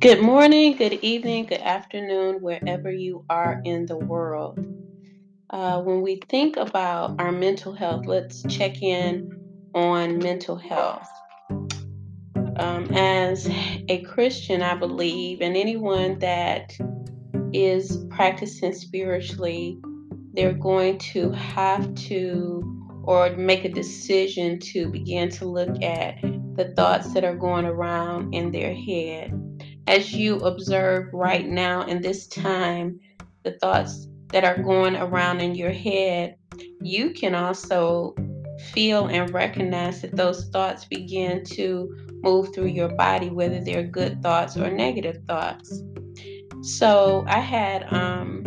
Good morning, good evening, good afternoon, wherever you are in the world. Uh, when we think about our mental health, let's check in on mental health. Um, as a Christian, I believe, and anyone that is practicing spiritually, they're going to have to or make a decision to begin to look at the thoughts that are going around in their head. As you observe right now in this time, the thoughts that are going around in your head, you can also feel and recognize that those thoughts begin to move through your body, whether they're good thoughts or negative thoughts. So I had, um,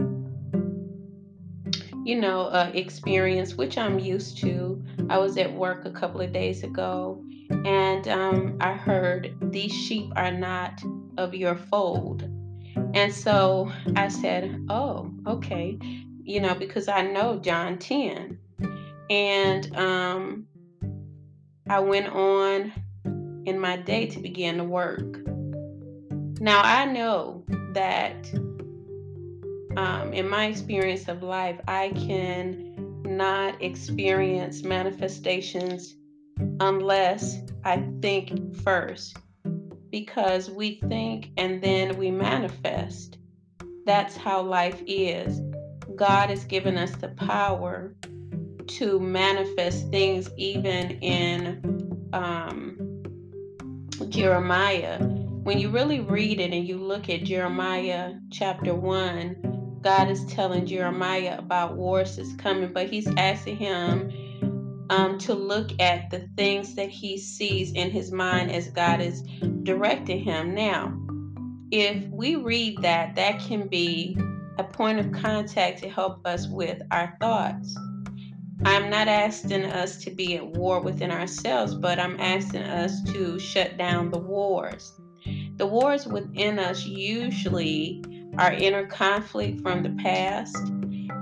you know, uh, experience which I'm used to. I was at work a couple of days ago, and um, I heard these sheep are not of your fold. And so I said, Oh, okay. You know, because I know John 10. And um, I went on in my day to begin to work. Now I know that um, in my experience of life, I can not experience manifestations unless I think first. Because we think and then we manifest. That's how life is. God has given us the power to manifest things, even in um, Jeremiah. When you really read it and you look at Jeremiah chapter 1, God is telling Jeremiah about wars that's coming, but he's asking him um, to look at the things that he sees in his mind as God is directing him. Now, if we read that, that can be a point of contact to help us with our thoughts. I'm not asking us to be at war within ourselves, but I'm asking us to shut down the wars. The wars within us usually are inner conflict from the past,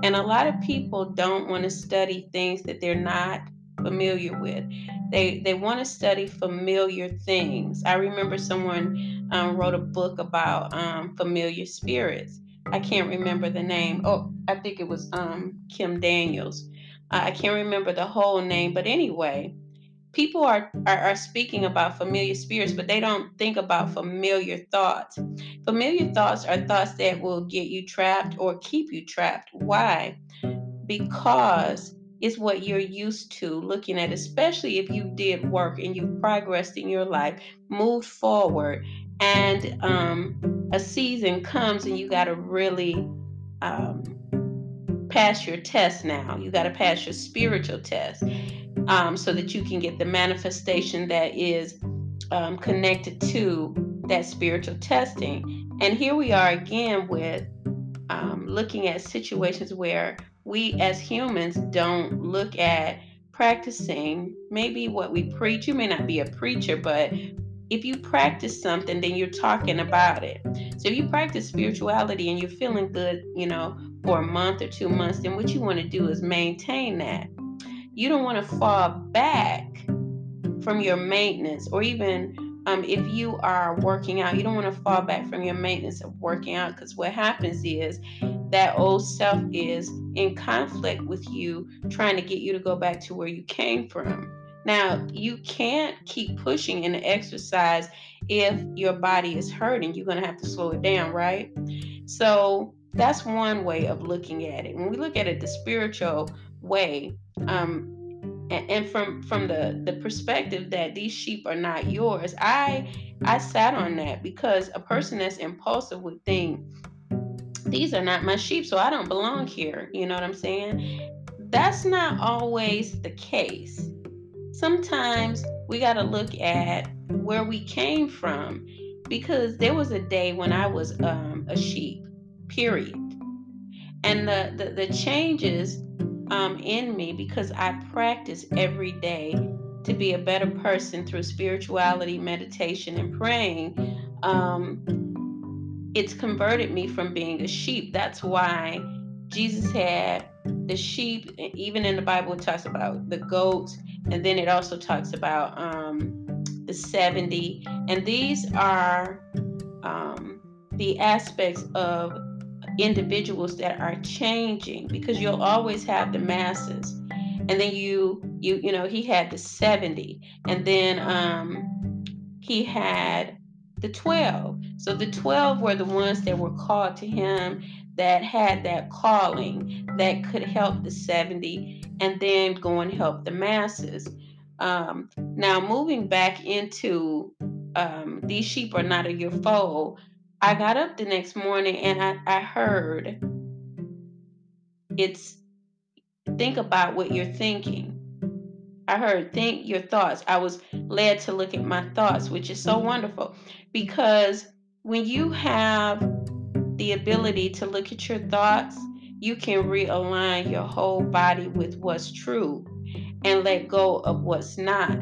and a lot of people don't want to study things that they're not familiar with. They they want to study familiar things. I remember someone um, wrote a book about um, familiar spirits. I can't remember the name. Oh, I think it was um, Kim Daniels. I can't remember the whole name, but anyway, people are, are, are speaking about familiar spirits, but they don't think about familiar thoughts. Familiar thoughts are thoughts that will get you trapped or keep you trapped. Why? Because it's what you're used to looking at, especially if you did work and you progressed in your life, moved forward, and um, a season comes and you got to really um, pass your test now. You got to pass your spiritual test um, so that you can get the manifestation that is um, connected to that spiritual testing. And here we are again with um, looking at situations where we as humans don't look at practicing maybe what we preach. You may not be a preacher, but if you practice something, then you're talking about it. So if you practice spirituality and you're feeling good, you know, for a month or two months, then what you want to do is maintain that. You don't want to fall back from your maintenance or even um, if you are working out, you don't want to fall back from your maintenance of working out because what happens is that old self is in conflict with you, trying to get you to go back to where you came from. Now, you can't keep pushing in the exercise if your body is hurting. You're going to have to slow it down, right? So, that's one way of looking at it. When we look at it the spiritual way, um, and, and from from the the perspective that these sheep are not yours, I I sat on that because a person that's impulsive would think these are not my sheep, so I don't belong here. You know what I'm saying? That's not always the case. Sometimes we got to look at where we came from because there was a day when I was um, a sheep period. And the, the, the changes um, in me because I practice every day to be a better person through spirituality, meditation, and praying. Um, it's converted me from being a sheep. That's why Jesus had the sheep, even in the Bible, it talks about the goats, and then it also talks about um, the 70. And these are um, the aspects of individuals that are changing because you'll always have the masses and then you you you know he had the 70 and then um he had the 12 so the 12 were the ones that were called to him that had that calling that could help the 70 and then go and help the masses. Um now moving back into um these sheep are not of your fold I got up the next morning and I, I heard it's think about what you're thinking. I heard think your thoughts. I was led to look at my thoughts, which is so wonderful because when you have the ability to look at your thoughts, you can realign your whole body with what's true and let go of what's not.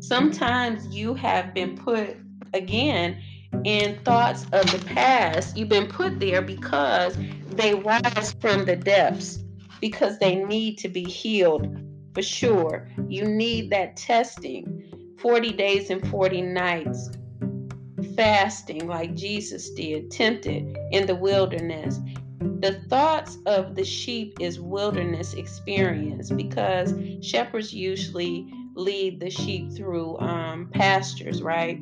Sometimes you have been put again in thoughts of the past, you've been put there because they rise from the depths, because they need to be healed for sure. You need that testing 40 days and 40 nights, fasting like Jesus did, tempted in the wilderness. The thoughts of the sheep is wilderness experience because shepherds usually lead the sheep through um, pastures, right?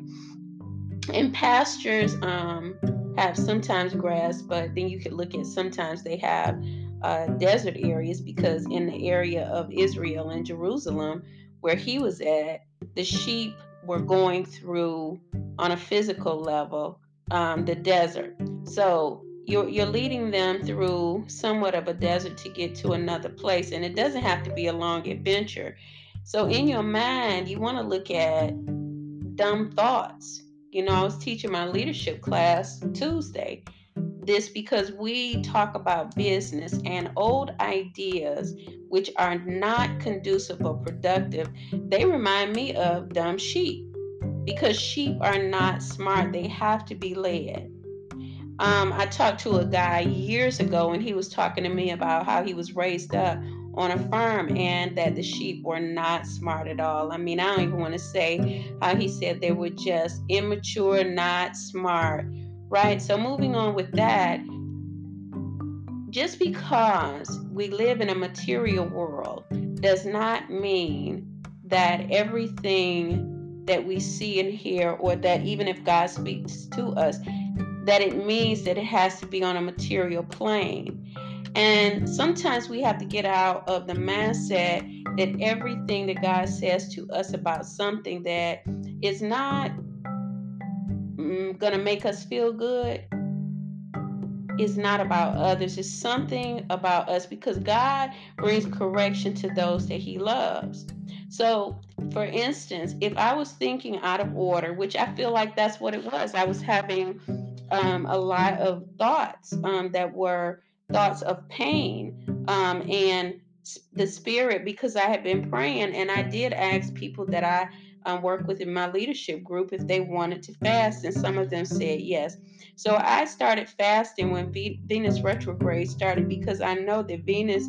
and pastures um, have sometimes grass, but then you could look at sometimes they have uh, desert areas because in the area of Israel and Jerusalem, where he was at, the sheep were going through on a physical level um, the desert. So you're, you're leading them through somewhat of a desert to get to another place, and it doesn't have to be a long adventure. So in your mind, you want to look at dumb thoughts you know, I was teaching my leadership class Tuesday. This because we talk about business and old ideas which are not conducive or productive, they remind me of dumb sheep because sheep are not smart, they have to be led. Um, I talked to a guy years ago and he was talking to me about how he was raised up on a farm and that the sheep were not smart at all. I mean, I don't even want to say how he said they were just immature, not smart, right? So, moving on with that, just because we live in a material world does not mean that everything that we see and hear, or that even if God speaks to us, that it means that it has to be on a material plane. And sometimes we have to get out of the mindset that everything that God says to us about something that is not going to make us feel good is not about others. It's something about us because God brings correction to those that He loves. So, for instance, if I was thinking out of order, which I feel like that's what it was, I was having um, a lot of thoughts um, that were thoughts of pain um, and the spirit because I had been praying and I did ask people that I um, work with in my leadership group if they wanted to fast, and some of them said yes. So I started fasting when Venus retrograde started because I know that Venus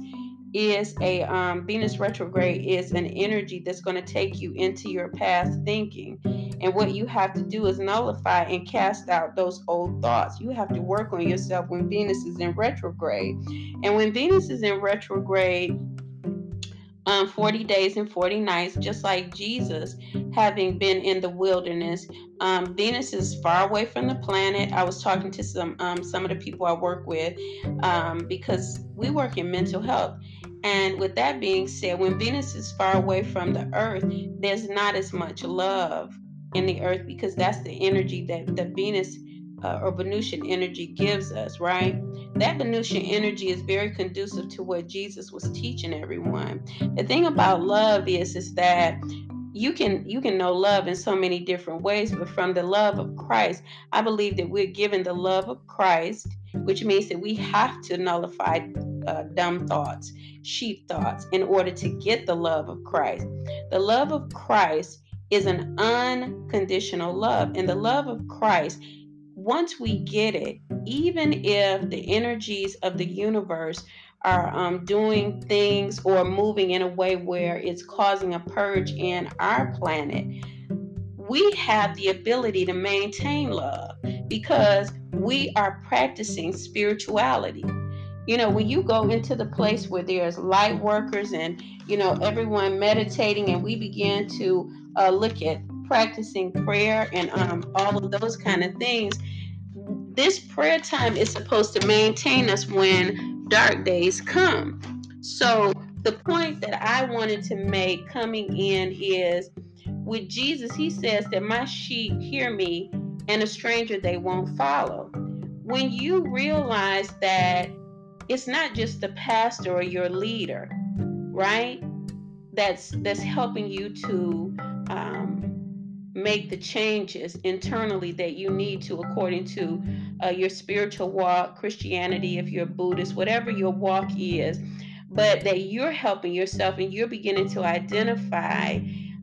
is a um, Venus retrograde is an energy that's going to take you into your past thinking. And what you have to do is nullify and cast out those old thoughts. You have to work on yourself when Venus is in retrograde. And when Venus is in retrograde, um, 40 days and 40 nights, just like Jesus having been in the wilderness. Um, Venus is far away from the planet. I was talking to some um, some of the people I work with um, because we work in mental health. And with that being said, when Venus is far away from the Earth, there's not as much love in the Earth because that's the energy that the Venus uh, or Venusian energy gives us, right? That Venusian energy is very conducive to what Jesus was teaching everyone. The thing about love is, is that you can you can know love in so many different ways but from the love of christ i believe that we're given the love of christ which means that we have to nullify uh, dumb thoughts sheep thoughts in order to get the love of christ. The love of christ is an unconditional love and the love of christ once we get it, even if the energies of the universe are um, doing things or moving in a way where it's causing a purge in our planet, we have the ability to maintain love because we are practicing spirituality. You know, when you go into the place where there's light workers and, you know, everyone meditating, and we begin to uh, look at practicing prayer and um, all of those kind of things, this prayer time is supposed to maintain us when dark days come. So, the point that I wanted to make coming in is with Jesus, he says that my sheep hear me, and a stranger they won't follow. When you realize that it's not just the pastor or your leader, right? That's that's helping you to um, make the changes internally that you need to according to uh, your spiritual walk, Christianity, if you're Buddhist, whatever your walk is, but that you're helping yourself and you're beginning to identify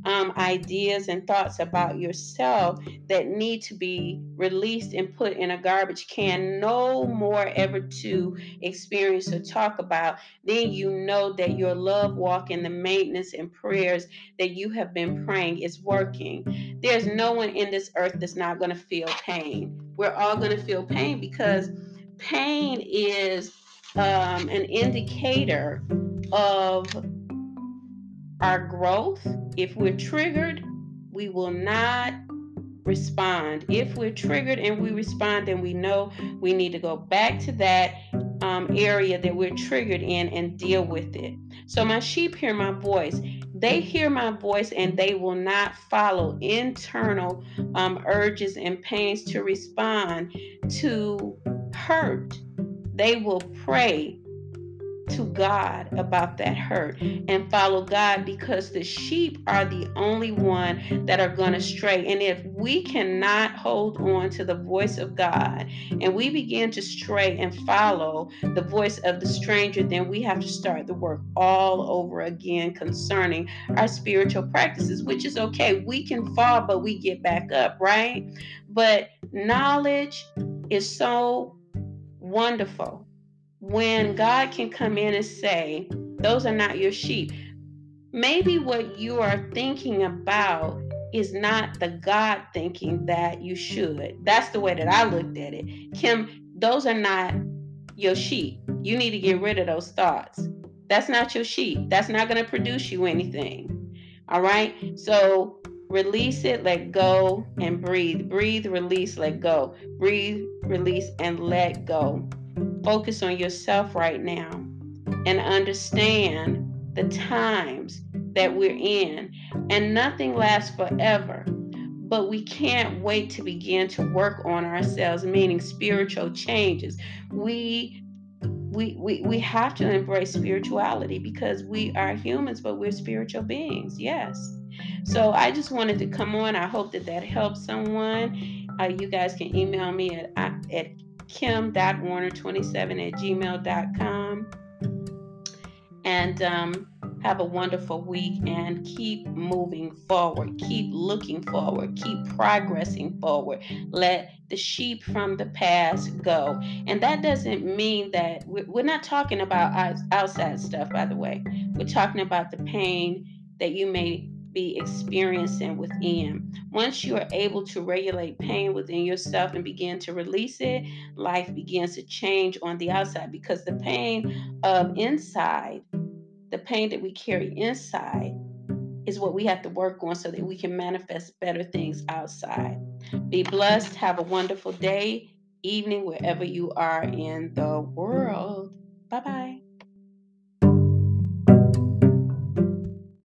um, ideas and thoughts about yourself that need to be released and put in a garbage can no more ever to experience or talk about, then you know that your love walk and the maintenance and prayers that you have been praying is working. There's no one in this earth that's not going to feel pain. We're all going to feel pain because pain is um, an indicator of our growth. If we're triggered, we will not respond. If we're triggered and we respond, then we know we need to go back to that um, area that we're triggered in and deal with it. So my sheep hear my voice. They hear my voice and they will not follow internal um, urges and pains to respond to hurt. They will pray to God about that hurt and follow God because the sheep are the only one that are going to stray. And if we cannot hold on to the voice of God and we begin to stray and follow the voice of the stranger, then we have to start the work all over again concerning our spiritual practices, which is okay. We can fall, but we get back up, right? But knowledge is so wonderful when God can come in and say, Those are not your sheep. Maybe what you are thinking about is not the God thinking that you should. That's the way that I looked at it. Kim, those are not your sheep. You need to get rid of those thoughts. That's not your sheep. That's not going to produce you anything. All right. So release it, let go, and breathe. Breathe, release, let go. Breathe, release, and let go. Focus on yourself right now and understand the times that we're in. And nothing lasts forever. But we can't wait to begin to work on ourselves, meaning spiritual changes. We we, we, we have to embrace spirituality because we are humans, but we're spiritual beings. Yes. So I just wanted to come on. I hope that that helps someone. Uh, you guys can email me at, at kim.warner27 at gmail.com. And um, have a wonderful week and keep moving forward. Keep looking forward. Keep progressing forward. Let the sheep from the past go. And that doesn't mean that we're not talking about outside stuff, by the way. We're talking about the pain that you may be experiencing within. Once you are able to regulate pain within yourself and begin to release it, life begins to change on the outside because the pain of inside, the pain that we carry inside, is what we have to work on so that we can manifest better things outside. Be blessed. Have a wonderful day, evening, wherever you are in the world. Bye bye.